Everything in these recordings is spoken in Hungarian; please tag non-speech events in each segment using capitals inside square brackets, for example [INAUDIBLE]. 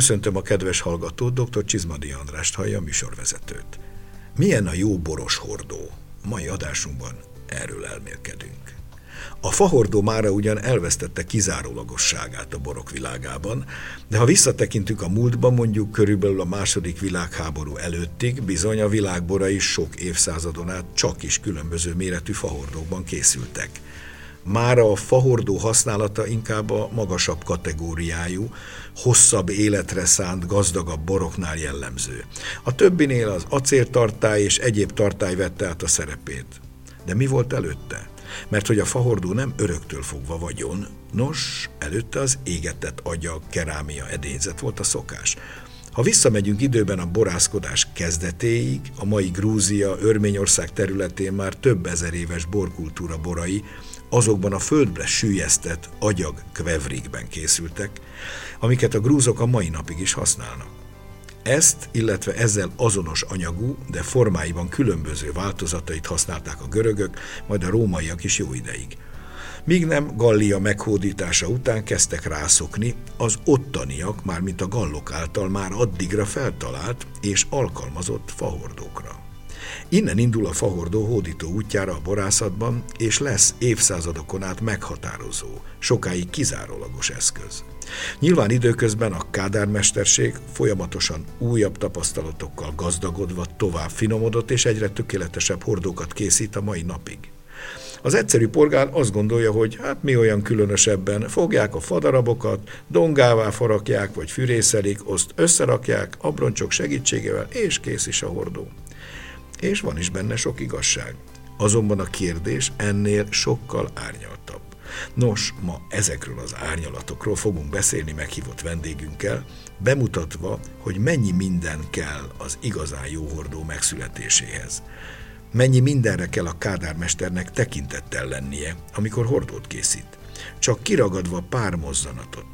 Köszöntöm a kedves hallgatót, dr. Csizmadi Andrást hallja a műsorvezetőt. Milyen a jó boros hordó? Mai adásunkban erről elmélkedünk. A fahordó mára ugyan elvesztette kizárólagosságát a borok világában, de ha visszatekintünk a múltba, mondjuk körülbelül a második világháború előttig, bizony a világbora is sok évszázadon át csak is különböző méretű fahordókban készültek. Mára a fahordó használata inkább a magasabb kategóriájú, hosszabb életre szánt, gazdagabb boroknál jellemző. A többinél az acéltartály és egyéb tartály vette át a szerepét. De mi volt előtte? Mert hogy a fahordó nem öröktől fogva vagyon, nos, előtte az égetett agya, kerámia edényzet volt a szokás. Ha visszamegyünk időben a borászkodás kezdetéig, a mai Grúzia, Örményország területén már több ezer éves borkultúra borai azokban a földbe sűjesztett agyag kvevrikben készültek, amiket a grúzok a mai napig is használnak. Ezt, illetve ezzel azonos anyagú, de formáiban különböző változatait használták a görögök, majd a rómaiak is jó ideig. Míg nem Gallia meghódítása után kezdtek rászokni az ottaniak, mármint a gallok által már addigra feltalált és alkalmazott fahordókra. Innen indul a fahordó hódító útjára a borászatban, és lesz évszázadokon át meghatározó, sokáig kizárólagos eszköz. Nyilván időközben a kádármesterség folyamatosan újabb tapasztalatokkal gazdagodva tovább finomodott, és egyre tökéletesebb hordókat készít a mai napig. Az egyszerű polgár azt gondolja, hogy hát mi olyan különösebben, fogják a fadarabokat, dongává farakják vagy fűrészelik, azt összerakják abroncsok segítségével, és kész is a hordó és van is benne sok igazság. Azonban a kérdés ennél sokkal árnyaltabb. Nos, ma ezekről az árnyalatokról fogunk beszélni meghívott vendégünkkel, bemutatva, hogy mennyi minden kell az igazán jó hordó megszületéséhez. Mennyi mindenre kell a kádármesternek tekintettel lennie, amikor hordót készít. Csak kiragadva pár mozzanatot.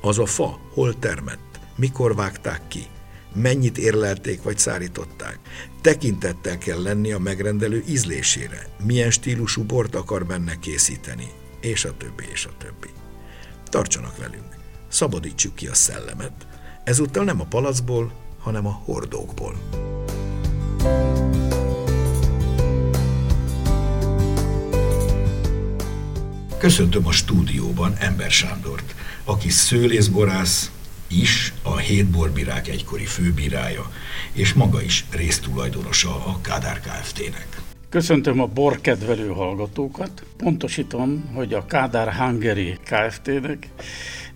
Az a fa hol termett, mikor vágták ki, mennyit érlelték vagy szárították. Tekintettel kell lenni a megrendelő ízlésére, milyen stílusú bort akar benne készíteni, és a többi, és a többi. Tartsanak velünk, szabadítsuk ki a szellemet, ezúttal nem a palacból, hanem a hordókból. Köszöntöm a stúdióban Ember Sándort, aki szőlészborász, is a hét borbírák egykori főbírája, és maga is résztulajdonosa a Kádár Kft-nek. Köszöntöm a borkedvelő hallgatókat. Pontosítom, hogy a Kádár Hungary Kft-nek,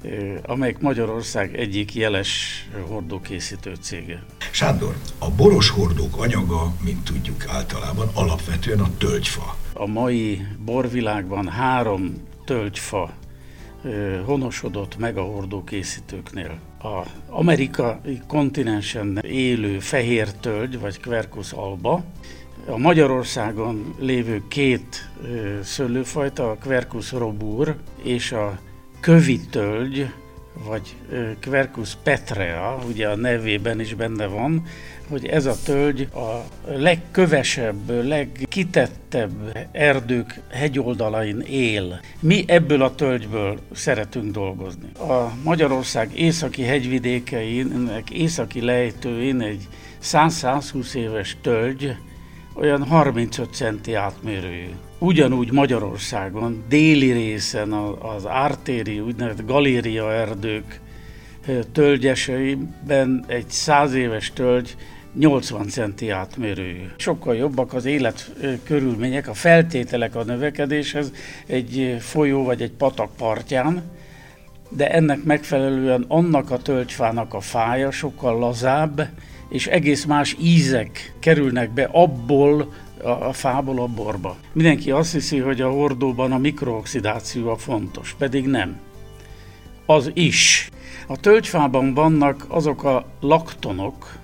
eh, amelyik Magyarország egyik jeles hordókészítő cége. Sándor, a boros hordók anyaga, mint tudjuk általában, alapvetően a tölgyfa. A mai borvilágban három tölgyfa honosodott meg a hordókészítőknél. A amerikai kontinensen élő fehér tölgy, vagy Quercus alba, a Magyarországon lévő két szőlőfajta, a Quercus robur és a kövi tölgy, vagy Quercus petrea, ugye a nevében is benne van, hogy ez a tölgy a legkövesebb, legkitettebb erdők hegyoldalain él. Mi ebből a tölgyből szeretünk dolgozni. A Magyarország északi hegyvidékeinek északi lejtőin egy 100-120 éves tölgy olyan 35 centi átmérőjű. Ugyanúgy Magyarországon, déli részen az ártéri, úgynevezett galéria erdők tölgyeseiben egy száz éves tölgy 80 centi átmérőjű. Sokkal jobbak az élet körülmények, a feltételek a növekedéshez egy folyó vagy egy patak partján, de ennek megfelelően annak a tölgyfának a fája sokkal lazább, és egész más ízek kerülnek be abból a, fából a borba. Mindenki azt hiszi, hogy a hordóban a mikrooxidáció a fontos, pedig nem. Az is. A tölgyfában vannak azok a laktonok,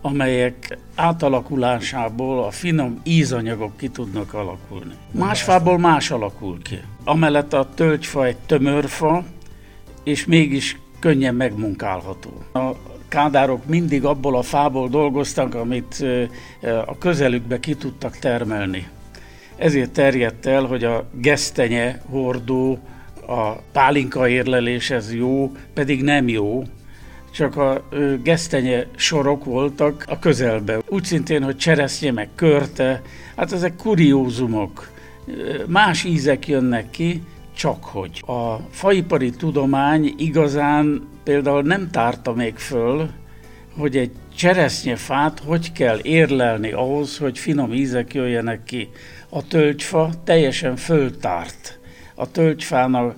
amelyek átalakulásából a finom ízanyagok ki tudnak alakulni. Más fából más alakul ki. Amellett a tölgyfa egy tömörfa, és mégis könnyen megmunkálható. A kádárok mindig abból a fából dolgoztak, amit a közelükbe ki tudtak termelni. Ezért terjedt el, hogy a gesztenye hordó, a pálinka érlelés ez jó, pedig nem jó, csak a gesztenye sorok voltak a közelben. Úgy szintén, hogy cseresznye meg körte, hát ezek kuriózumok. Más ízek jönnek ki, csak hogy. A faipari tudomány igazán például nem tárta még föl, hogy egy cseresznyefát hogy kell érlelni ahhoz, hogy finom ízek jöjjenek ki. A tölgyfa teljesen föltárt. A tölgyfának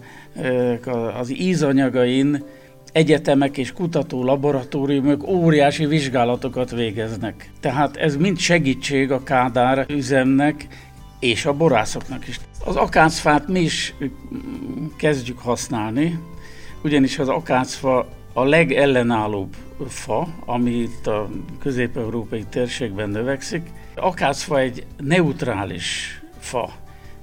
az ízanyagain egyetemek és kutató laboratóriumok óriási vizsgálatokat végeznek. Tehát ez mind segítség a Kádár üzemnek és a borászoknak is. Az akácfát mi is kezdjük használni, ugyanis az akácfa a legellenállóbb fa, ami a közép-európai térségben növekszik. Akácfa egy neutrális fa,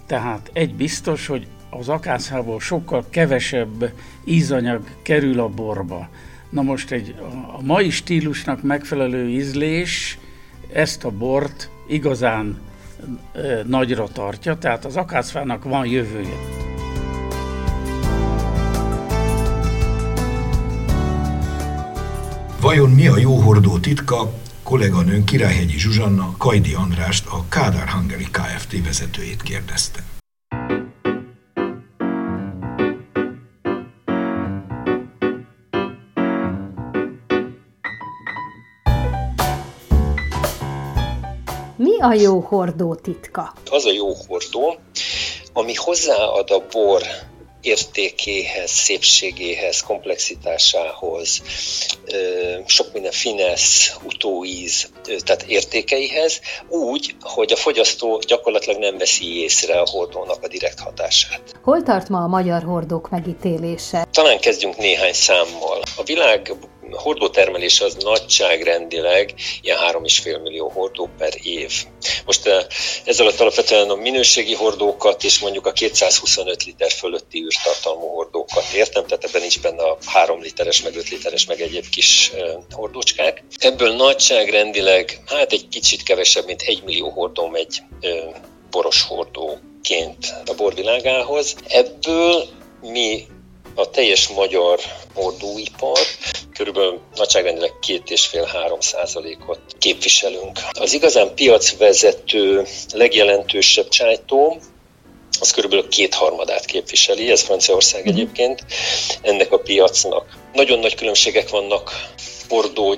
tehát egy biztos, hogy az akácfából sokkal kevesebb ízanyag kerül a borba. Na most egy a mai stílusnak megfelelő ízlés ezt a bort igazán nagyra tartja, tehát az akácfának van jövője. Vajon mi a jó hordó titka? Kolléganőn Királyhegyi Zsuzsanna Kajdi Andrást, a Kádár Hungary Kft. vezetőjét kérdezte. Mi a jó hordó titka? Az a jó hordó, ami hozzáad a bor értékéhez, szépségéhez, komplexitásához, sok minden finesz, utóíz, tehát értékeihez, úgy, hogy a fogyasztó gyakorlatilag nem veszi észre a hordónak a direkt hatását. Hol tart ma a magyar hordók megítélése? Talán kezdjünk néhány számmal. A világ hordótermelés az nagyságrendileg ilyen 3,5 millió hordó per év. Most eh, ez alatt alapvetően a minőségi hordókat és mondjuk a 225 liter fölötti űrtartalmú hordókat értem, tehát ebben nincs benne a 3 literes, meg 5 literes, meg egyéb kis eh, hordócskák. Ebből nagyságrendileg hát egy kicsit kevesebb, mint 1 millió hordó megy eh, boros hordóként a borvilágához. Ebből mi a teljes magyar hordóipar körülbelül nagyságrendileg két és fél három százalékot képviselünk. Az igazán piacvezető, legjelentősebb csájtó, az körülbelül kétharmadát képviseli, ez Franciaország mhm. egyébként, ennek a piacnak. Nagyon nagy különbségek vannak Bordó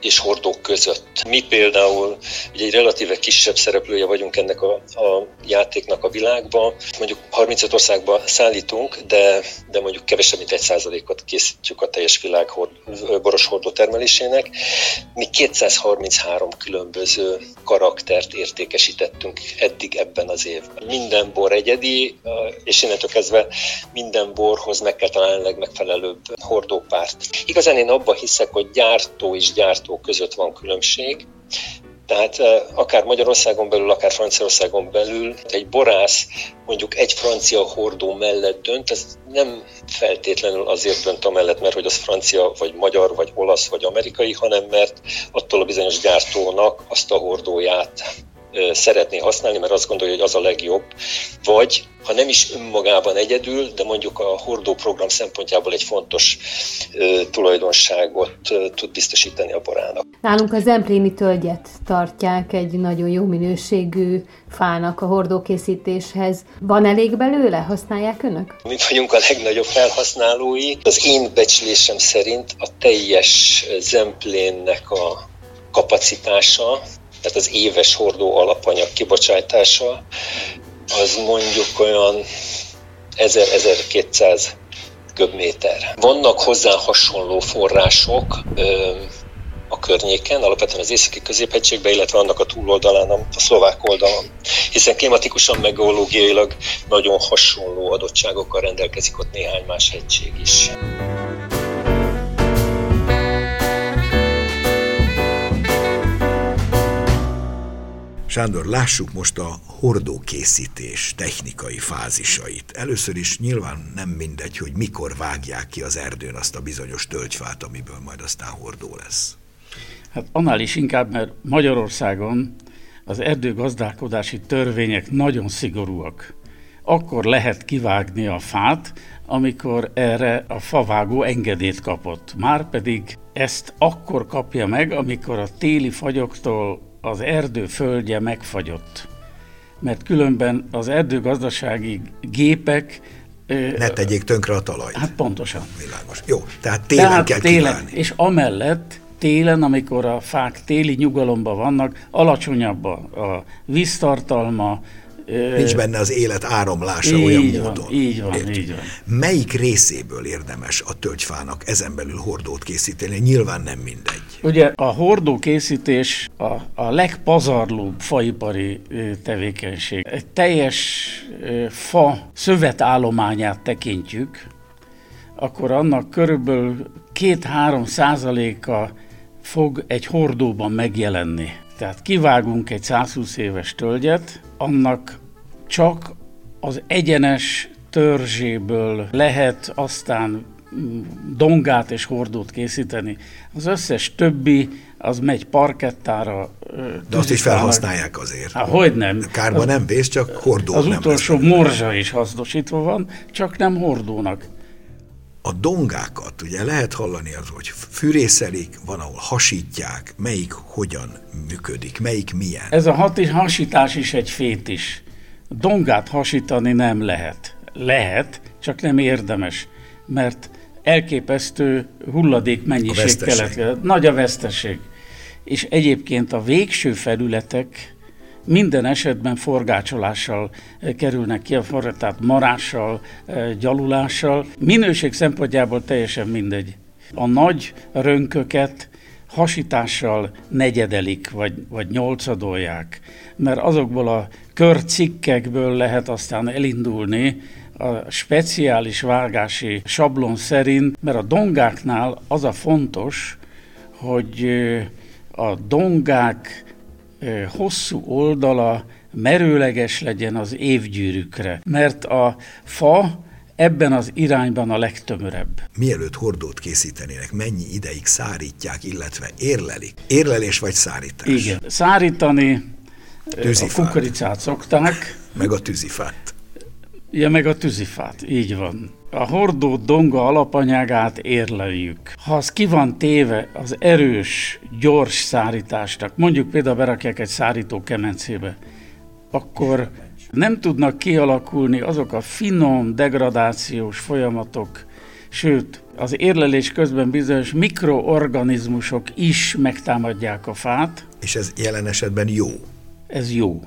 és hordók között. Mi például ugye egy relatíve kisebb szereplője vagyunk ennek a, a játéknak a világban. Mondjuk 35 országba szállítunk, de, de mondjuk kevesebb, mint egy százalékot készítjük a teljes világ hord, boros hordó termelésének. Mi 233 különböző karaktert értékesítettünk eddig ebben az évben. Minden bor egyedi, és innentől kezdve minden borhoz meg kell találni a legmegfelelőbb hordópárt. Igazán én abban hiszek, hogy gyártó és gyártó gyártó között van különbség. Tehát eh, akár Magyarországon belül, akár Franciaországon belül egy borász mondjuk egy francia hordó mellett dönt, ez nem feltétlenül azért dönt a mellett, mert hogy az francia, vagy magyar, vagy olasz, vagy amerikai, hanem mert attól a bizonyos gyártónak azt a hordóját szeretné használni, mert azt gondolja, hogy az a legjobb, vagy ha nem is önmagában egyedül, de mondjuk a hordó program szempontjából egy fontos tulajdonságot tud biztosítani a borának. Nálunk az empléni tölgyet tartják egy nagyon jó minőségű fának a hordókészítéshez. Van elég belőle? Használják önök? Mi vagyunk a legnagyobb felhasználói. Az én becslésem szerint a teljes zemplénnek a kapacitása tehát az éves hordó alapanyag kibocsátása, az mondjuk olyan 1000-1200 köbméter. Vannak hozzá hasonló források a környéken, alapvetően az északi középhegységben, illetve annak a túloldalán, a szlovák oldalon, hiszen klimatikusan, meg geológiailag nagyon hasonló adottságokkal rendelkezik ott néhány más hegység is. Sándor, lássuk most a hordókészítés technikai fázisait. Először is nyilván nem mindegy, hogy mikor vágják ki az erdőn azt a bizonyos tölgyfát, amiből majd aztán hordó lesz. Hát annál is inkább, mert Magyarországon az erdőgazdálkodási törvények nagyon szigorúak. akkor lehet kivágni a fát, amikor erre a favágó engedélyt kapott. Márpedig ezt akkor kapja meg, amikor a téli fagyoktól az erdő földje megfagyott. Mert különben az erdőgazdasági gépek ne tegyék tönkre a talajt. Hát pontosan. Világos. Jó, tehát télen tehát kell télen, kiválni. És amellett télen, amikor a fák téli nyugalomban vannak, alacsonyabb a, a víztartalma, Nincs benne az élet áramlása így olyan van, módon. Így van, Értjük. így van. Melyik részéből érdemes a tölgyfának ezen belül hordót készíteni? Nyilván nem mindegy. Ugye a hordó készítés a, a legpazarlóbb faipari tevékenység. Egy teljes fa szövetállományát tekintjük, akkor annak körülbelül 2-3 százaléka fog egy hordóban megjelenni. Tehát kivágunk egy 120 éves tölgyet, annak csak az egyenes törzséből lehet aztán mm, dongát és hordót készíteni. Az összes többi, az megy parkettára. De azt is felhasználják azért. Há, hogy nem. Kárba az, nem vész, csak hordó Az nem utolsó morzsa is hasznosítva van, csak nem hordónak a dongákat ugye lehet hallani az, hogy fűrészelik, van, ahol hasítják, melyik hogyan működik, melyik milyen. Ez a hat hasítás is egy fétis. Dongát hasítani nem lehet. Lehet, csak nem érdemes, mert elképesztő hulladék mennyiség keletkezik. Nagy a veszteség. És egyébként a végső felületek minden esetben forgácsolással eh, kerülnek ki a forra, tehát marással, eh, gyalulással. Minőség szempontjából teljesen mindegy. A nagy rönköket hasítással negyedelik, vagy, vagy nyolcadolják, mert azokból a körcikkekből lehet aztán elindulni a speciális vágási sablon szerint, mert a dongáknál az a fontos, hogy eh, a dongák hosszú oldala merőleges legyen az évgyűrűkre, mert a fa ebben az irányban a legtömörebb. Mielőtt hordót készítenének, mennyi ideig szárítják, illetve érlelik? Érlelés vagy szárítás? Igen. Szárítani tűzifát. a kukoricát szokták. Meg a tűzifát. Ja, meg a tűzifát, így van. A hordó donga alapanyagát érleljük. Ha az ki van téve az erős, gyors szárításnak, mondjuk például berakják egy szárító kemencébe, akkor nem tudnak kialakulni azok a finom degradációs folyamatok, sőt, az érlelés közben bizonyos mikroorganizmusok is megtámadják a fát. És ez jelen esetben jó? Ez jó.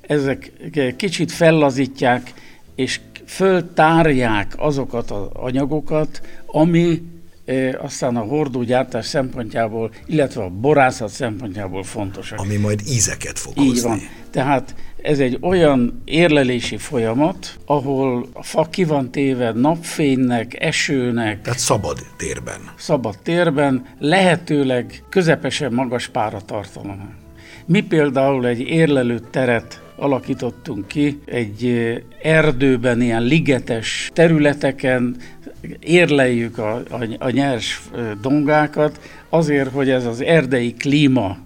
Ezek kicsit fellazítják, és föltárják azokat az anyagokat, ami e, aztán a hordógyártás szempontjából, illetve a borászat szempontjából fontosak. Ami majd ízeket fog Így hozni. van. Tehát ez egy olyan érlelési folyamat, ahol a fa ki van téve napfénynek, esőnek. Tehát szabad térben. Szabad térben, lehetőleg közepesen magas páratartalom. Mi például egy érlelő teret alakítottunk ki egy erdőben, ilyen ligetes területeken, érleljük a, a, a nyers dongákat, azért, hogy ez az erdei klíma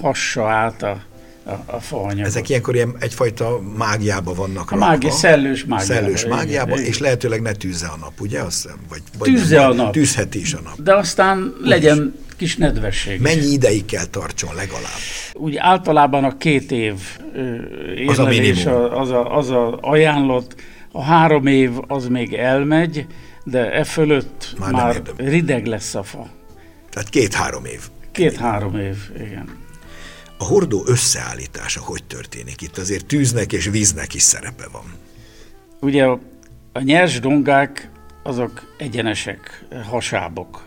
hassa át a, a, a faanyagot. Ezek ilyenkor ilyen egyfajta mágiába vannak a mágia, szellős mágiába. Szellős mágiába, igen, és lehetőleg ne tűzze a nap, ugye? Azt, vagy, vagy tűzze nem, a nap. Tűzheti is a nap. De aztán Úgy legyen is kis nedvesség. Mennyi ideig kell tartson legalább? Úgy általában a két év érlelés az a, az, a, az a ajánlott, a három év az még elmegy, de e fölött már, már rideg lesz a fa. Tehát két-három év. Két-három év, igen. A hordó összeállítása hogy történik? Itt azért tűznek és víznek is szerepe van. Ugye a, a nyers dongák azok egyenesek, hasábok.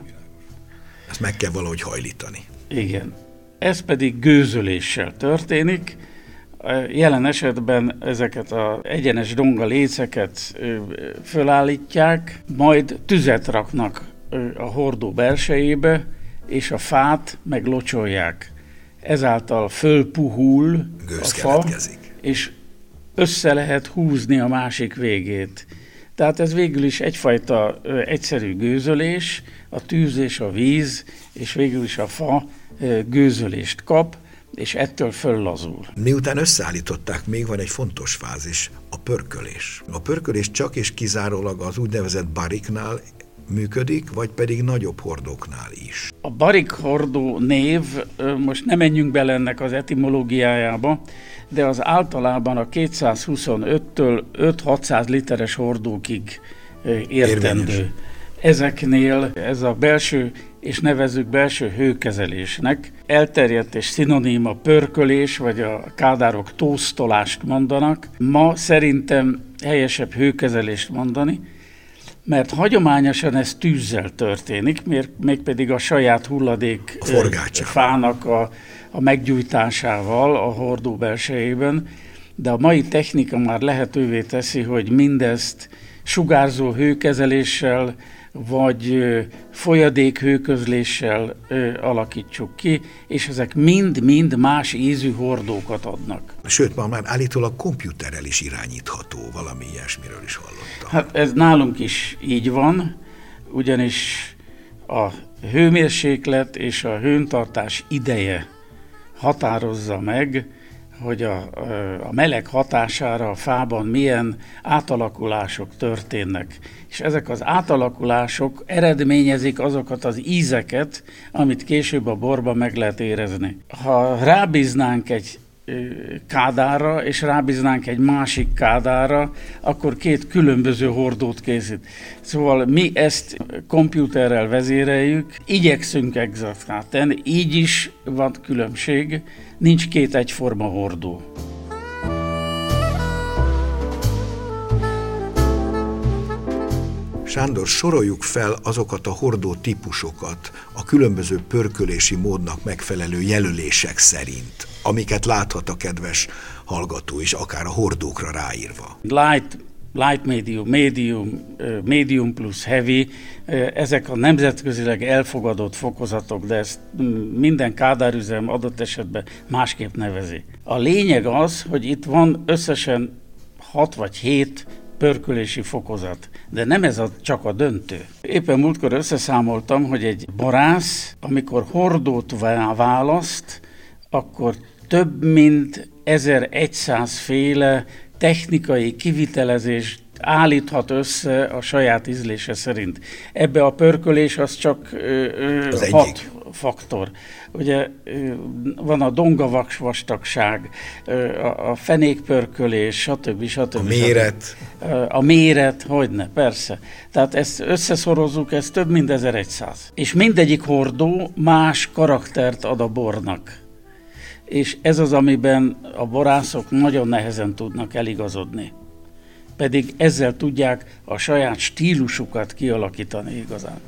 Ezt meg kell valahogy hajlítani. Igen. Ez pedig gőzöléssel történik. Jelen esetben ezeket az egyenes donga léceket fölállítják, majd tüzet raknak a hordó belsejébe, és a fát meglocsolják. Ezáltal fölpuhul Gőz a fa, és össze lehet húzni a másik végét. Tehát ez végül is egyfajta ö, egyszerű gőzölés, a tűz és a víz, és végül is a fa ö, gőzölést kap, és ettől föllazul. Miután összeállították, még van egy fontos fázis, a pörkölés. A pörkölés csak és kizárólag az úgynevezett bariknál működik, vagy pedig nagyobb hordóknál is? A barik hordó név, most nem menjünk bele ennek az etimológiájába, de az általában a 225-től 5-600 literes hordókig értendő. Érvényes. Ezeknél ez a belső és nevezzük belső hőkezelésnek. Elterjedt és szinoníma pörkölés, vagy a kádárok tóztolást mondanak. Ma szerintem helyesebb hőkezelést mondani, mert hagyományosan ez tűzzel történik, mégpedig a saját hulladék a fának a, a meggyújtásával a hordó belsejében, de a mai technika már lehetővé teszi, hogy mindezt sugárzó hőkezeléssel, vagy folyadék hőközléssel alakítsuk ki, és ezek mind-mind más ízű hordókat adnak. Sőt, ma már állítólag komputerrel is irányítható, valami ilyesmiről is hallottam. Hát ez nálunk is így van, ugyanis a hőmérséklet és a hőntartás ideje határozza meg, hogy a, a meleg hatására a fában milyen átalakulások történnek. És ezek az átalakulások eredményezik azokat az ízeket, amit később a borba meg lehet érezni. Ha rábíznánk egy kádára, és rábíznánk egy másik kádára, akkor két különböző hordót készít. Szóval mi ezt kompjúterrel vezéreljük, igyekszünk exaktát tenni, így is van különbség, nincs két egyforma hordó. Sándor, soroljuk fel azokat a hordó típusokat a különböző pörkölési módnak megfelelő jelölések szerint, amiket láthat a kedves hallgató is, akár a hordókra ráírva. Light, light medium, medium, medium plus heavy, ezek a nemzetközileg elfogadott fokozatok, de ezt minden kádárüzem adott esetben másképp nevezi. A lényeg az, hogy itt van összesen 6 vagy 7 pörkölési fokozat. De nem ez a, csak a döntő. Éppen múltkor összeszámoltam, hogy egy borász, amikor hordót választ, akkor több mint 1100 féle technikai kivitelezést állíthat össze a saját ízlése szerint. Ebbe a pörkölés az csak ö, az hat egyik. faktor. Ugye van a dongavaks vastagság, a fenékpörkölés, stb. stb. A méret. A méret, hogyne, persze. Tehát ezt összeszorozzuk, ez több mint 1100. És mindegyik hordó más karaktert ad a bornak. És ez az, amiben a borászok nagyon nehezen tudnak eligazodni pedig ezzel tudják a saját stílusukat kialakítani igazán.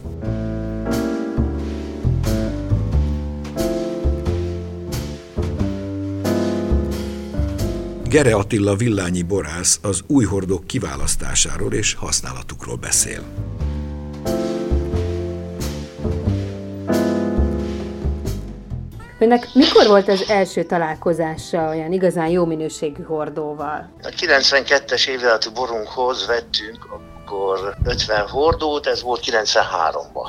Gere Attila villányi borász az új hordók kiválasztásáról és használatukról beszél. Önnek mikor volt az első találkozása olyan igazán jó minőségű hordóval? A 92-es évjáratú borunkhoz vettünk akkor 50 hordót, ez volt 93-ban.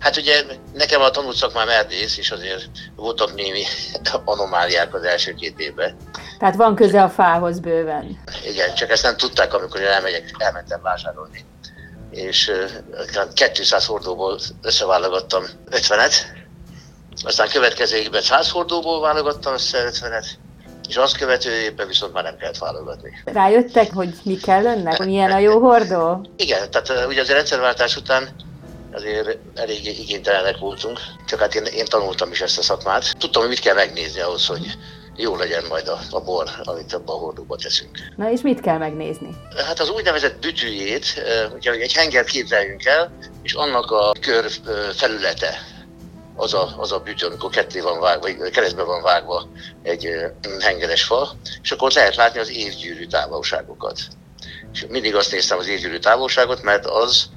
Hát ugye nekem a tanult szakmám erdész, és azért voltak némi [LAUGHS] anomáliák az első két évben. Tehát van köze a fához bőven. Igen, csak ezt nem tudták, amikor elmegyek, elmentem vásárolni. És 200 hordóból összeválogattam 50-et, aztán következő évben 100 hordóból válogattam össze 50-et, és azt követő évben viszont már nem kellett válogatni. Rájöttek, hogy mi kell önnek? Milyen a jó hordó? Igen, tehát ugye az rendszerváltás után azért elég igénytelenek voltunk, csak hát én, én tanultam is ezt a szakmát. Tudtam, hogy mit kell megnézni ahhoz, hogy jó legyen majd a, a bor, amit abban a hordóba teszünk. Na és mit kell megnézni? Hát az úgynevezett bütűjét, ugye egy hengert képzeljünk el, és annak a kör felülete, az a, az a bütő, amikor ketté van vágva, vagy keresztbe van vágva egy hengeres fa, és akkor lehet látni az évgyűrű távolságokat. És mindig azt néztem az évgyűrű távolságot, mert az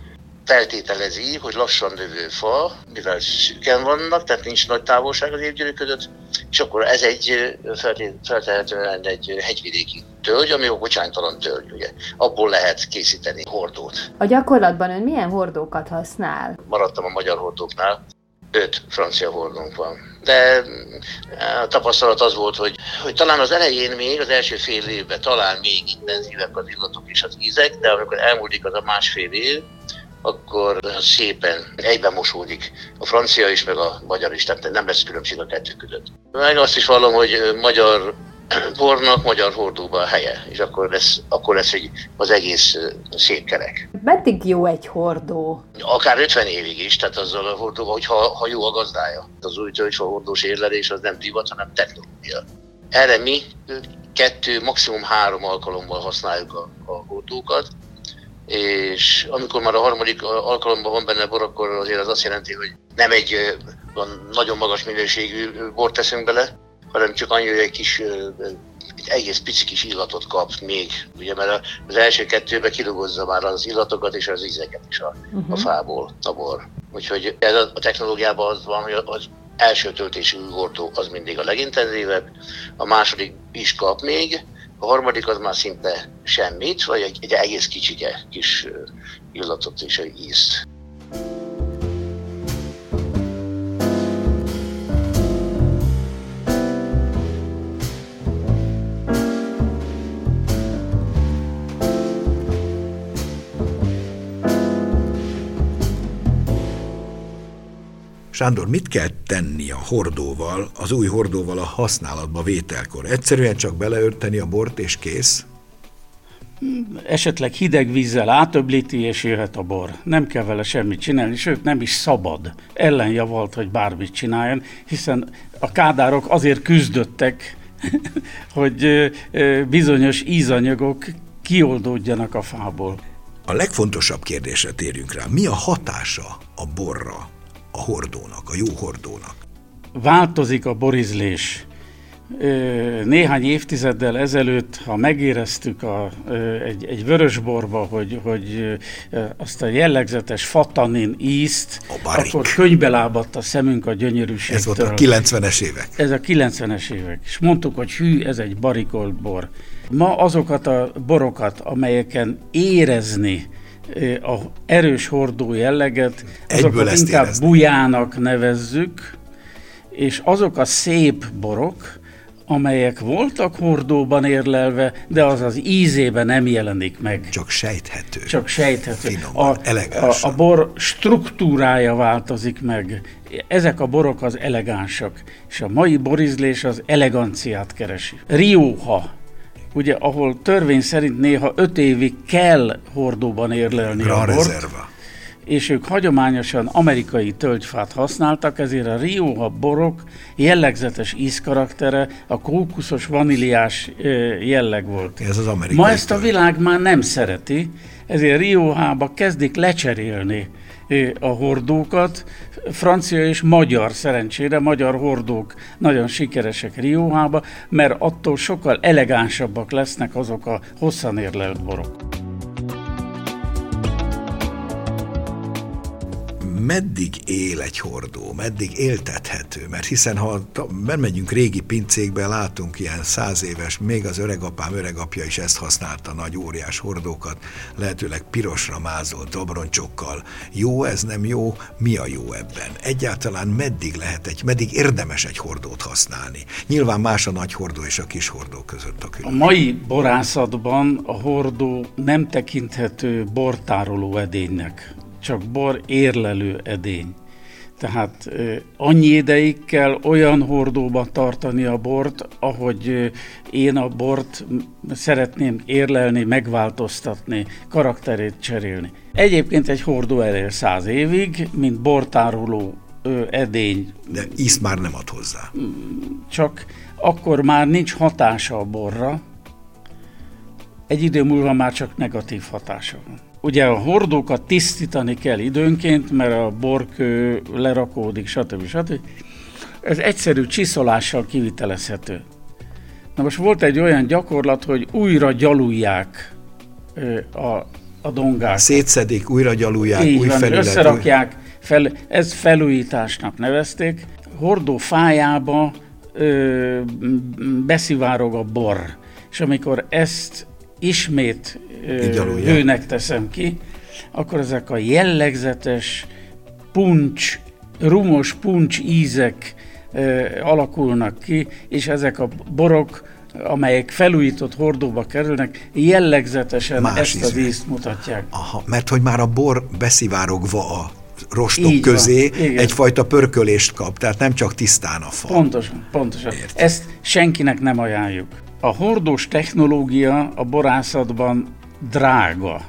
feltételezi, hogy lassan növő fa, mivel szűken vannak, tehát nincs nagy távolság az évgyűrű között, és akkor ez egy feltehetően egy hegyvidéki tölgy, ami a bocsánytalan tölgy, ugye. Abból lehet készíteni hordót. A gyakorlatban ön milyen hordókat használ? Maradtam a magyar hordóknál, öt francia hordónk van. De a tapasztalat az volt, hogy, hogy talán az elején még, az első fél évben talán még intenzívek az illatok és az ízek, de amikor elmúlik az a másfél év, akkor szépen egyben mosódik a francia is, meg a magyar is, tehát nem lesz különbség a kettő között. Meg azt is vallom, hogy magyar bornak magyar hordóba a helye, és akkor lesz, akkor lesz egy, az egész szép kerek. Meddig jó egy hordó? Akár 50 évig is, tehát azzal a hordóval, hogyha ha jó a gazdája. Az új töltsva hordós érlelés az nem divat, hanem technológia. Erre mi kettő, maximum három alkalommal használjuk a, a hordókat, és amikor már a harmadik alkalomban van benne bor, akkor azért az azt jelenti, hogy nem egy nagyon magas minőségű bort teszünk bele, hanem csak annyi, hogy egy kis egy egész pici kis illatot kap még, ugye, mert az első kettőben kidolgozza már az illatokat és az ízeket is a, uh-huh. a fából, a bor. Úgyhogy ez a, a technológiában az van, hogy az első töltésű hordó az mindig a legintenzívebb, a második is kap még, a harmadik az már szinte semmit, vagy egy, egy egész kicsike kis illatot és egy ízt. Sándor, mit kell tenni a hordóval, az új hordóval a használatba vételkor? Egyszerűen csak beleörteni a bort és kész? Esetleg hideg vízzel átöblíti, és jöhet a bor. Nem kell vele semmit csinálni, sőt nem is szabad. Ellenjavalt, hogy bármit csináljon, hiszen a kádárok azért küzdöttek, [LAUGHS] hogy bizonyos ízanyagok kioldódjanak a fából. A legfontosabb kérdésre térjünk rá. Mi a hatása a borra a hordónak, a jó hordónak? Változik a borizlés. Néhány évtizeddel ezelőtt, ha megéreztük a, egy, egy vörösborba, hogy, hogy azt a jellegzetes fatanin ízt, akkor könybe lábadt a szemünk a gyönyörűségtől. Ez volt a 90-es évek. Ez a 90-es évek. És mondtuk, hogy hű, ez egy barikolt bor. Ma azokat a borokat, amelyeken érezni a erős hordó jelleget, azokat inkább érezni. bujának nevezzük, és azok a szép borok, amelyek voltak hordóban érlelve, de az az ízében nem jelenik meg. Csak sejthető. Csak sejthető. Finoman, a, a, a bor struktúrája változik meg. Ezek a borok az elegánsak, és a mai borizlés az eleganciát keresi. Rioja ugye, ahol törvény szerint néha öt évig kell hordóban érlelni Gran a bort, Reserva. és ők hagyományosan amerikai tölgyfát használtak, ezért a Rioja borok jellegzetes ízkaraktere a kókuszos vaníliás jelleg volt. Ez az amerikai Ma ezt a világ már nem szereti, ezért Riojába kezdik lecserélni a hordókat. Francia és magyar szerencsére, magyar hordók nagyon sikeresek Rióhába, mert attól sokkal elegánsabbak lesznek azok a hosszan érlelt borok. Meddig él egy hordó, meddig éltethető, mert hiszen ha bemegyünk régi pincékbe, látunk ilyen száz éves, még az öregapám öregapja is ezt használta, nagy óriás hordókat, lehetőleg pirosra mázolt dobroncsokkal. Jó ez, nem jó? Mi a jó ebben? Egyáltalán meddig lehet egy, meddig érdemes egy hordót használni? Nyilván más a nagy hordó és a kis hordó között a különbség. A mai borászatban a hordó nem tekinthető bortároló edénynek csak bor érlelő edény. Tehát annyi ideig kell olyan hordóba tartani a bort, ahogy én a bort szeretném érlelni, megváltoztatni, karakterét cserélni. Egyébként egy hordó elér száz évig, mint bortároló edény. De íz már nem ad hozzá. Csak akkor már nincs hatása a borra, egy idő múlva már csak negatív hatása van. Ugye a hordókat tisztítani kell időnként, mert a borkő lerakódik, stb. stb. Ez egyszerű csiszolással kivitelezhető. Na most volt egy olyan gyakorlat, hogy újra gyalulják a, a dongát. Szétszedik, újra gyalulják, Így új van, felület. Összerakják, fel, ez felújításnak nevezték. Hordó fájába ö, beszivárog a bor, és amikor ezt ismét hőnek teszem ki, akkor ezek a jellegzetes puncs rumos puncs ízek alakulnak ki, és ezek a borok amelyek felújított hordóba kerülnek, jellegzetesen Más ezt ízű. az ízt mutatják. Aha, mert hogy már a bor beszivárogva a rostok Így közé van, egyfajta pörkölést kap, tehát nem csak tisztán a fa. Pontosan, pontosan. Értem. Ezt senkinek nem ajánljuk. A hordós technológia a borászatban drága,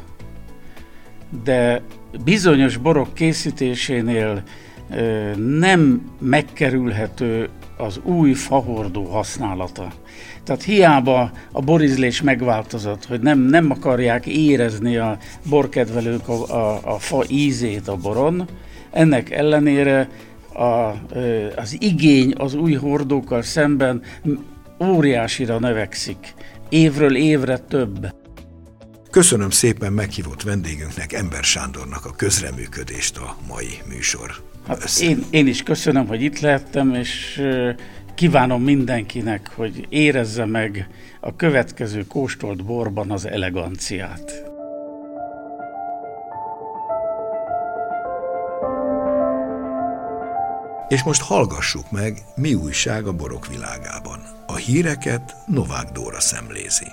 de bizonyos borok készítésénél nem megkerülhető az új fahordó használata. Tehát hiába a borizlés megváltozott, hogy nem, nem akarják érezni a borkedvelők a, a, a fa ízét a boron, ennek ellenére a, az igény az új hordókkal szemben óriásira növekszik. Évről évre több. Köszönöm szépen meghívott vendégünknek, Ember Sándornak a közreműködést a mai műsor. Hát én, én is köszönöm, hogy itt lehettem, és kívánom mindenkinek, hogy érezze meg a következő kóstolt borban az eleganciát. És most hallgassuk meg, mi újság a borok világában. Híreket Novák Dóra szemlézi.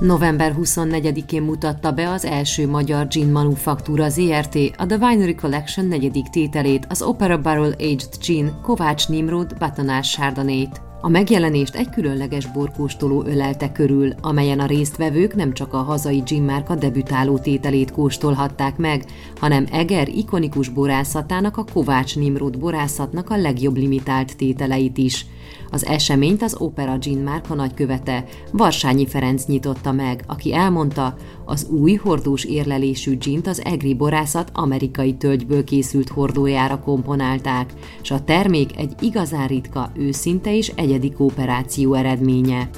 November 24-én mutatta be az első magyar gin manufaktúra ZRT a The Winery Collection negyedik tételét, az Opera Barrel Aged Gin Kovács Nimrod batonás sárdonét. A megjelenést egy különleges borkóstoló ölelte körül, amelyen a résztvevők nem csak a hazai gin márka debütáló tételét kóstolhatták meg, hanem Eger ikonikus borászatának, a Kovács Nimrod borászatnak a legjobb limitált tételeit is – az eseményt az Opera Gin márka nagykövete, Varsányi Ferenc nyitotta meg, aki elmondta, az új hordós érlelésű gint az Egri borászat amerikai tölgyből készült hordójára komponálták, és a termék egy igazán ritka, őszinte és egyedi kooperáció eredménye.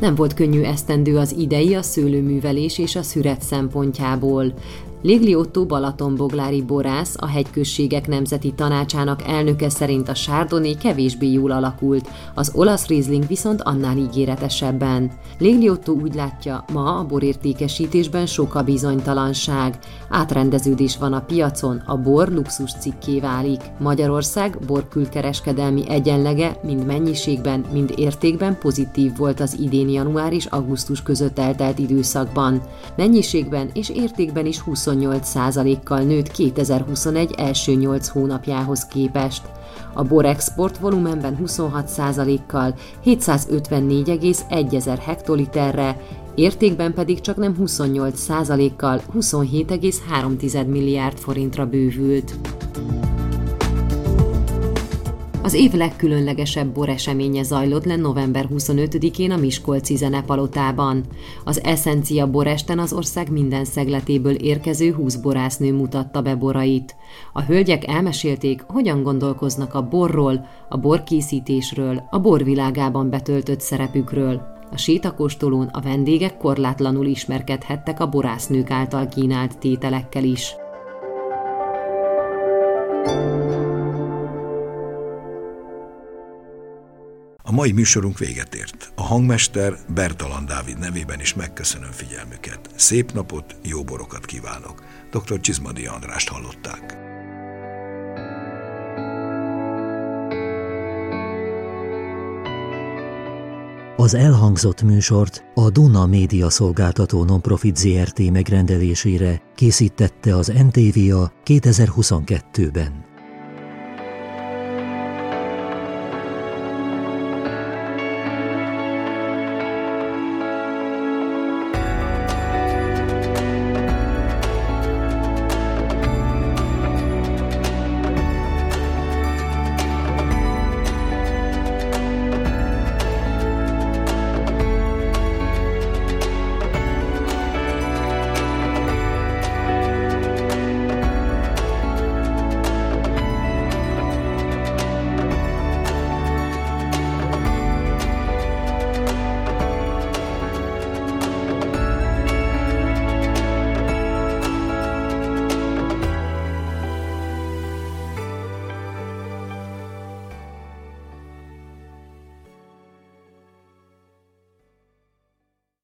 Nem volt könnyű esztendő az idei a szőlőművelés és a szüret szempontjából. Légli Otto Balatonboglári borász, a hegyközségek nemzeti tanácsának elnöke szerint a sárdoné kevésbé jól alakult, az olasz Riesling viszont annál ígéretesebben. Légli Otto úgy látja, ma a borértékesítésben sok a bizonytalanság. Átrendeződés van a piacon, a bor luxus cikké válik. Magyarország borkülkereskedelmi egyenlege mind mennyiségben, mind értékben pozitív volt az idén január és augusztus között eltelt időszakban. Mennyiségben és értékben is 20 28%-kal nőtt 2021 első 8 hónapjához képest. A borexport volumenben 26%-kal 754,1 ezer hektoliterre, értékben pedig csak nem 28%-kal 27,3 milliárd forintra bővült. Az év legkülönlegesebb boreseménye zajlott le november 25-én a Miskolci Zenepalotában. Az Essencia boresten az ország minden szegletéből érkező 20 borásznő mutatta be borait. A hölgyek elmesélték, hogyan gondolkoznak a borról, a borkészítésről, a borvilágában betöltött szerepükről. A sétakóstolón a vendégek korlátlanul ismerkedhettek a borásznők által kínált tételekkel is. A mai műsorunk véget ért. A hangmester Bertalan Dávid nevében is megköszönöm figyelmüket. Szép napot, jó borokat kívánok. Dr. Csizmadi Andrást hallották. Az elhangzott műsort a Duna Média Szolgáltató Nonprofit ZRT megrendelésére készítette az NTVA 2022-ben.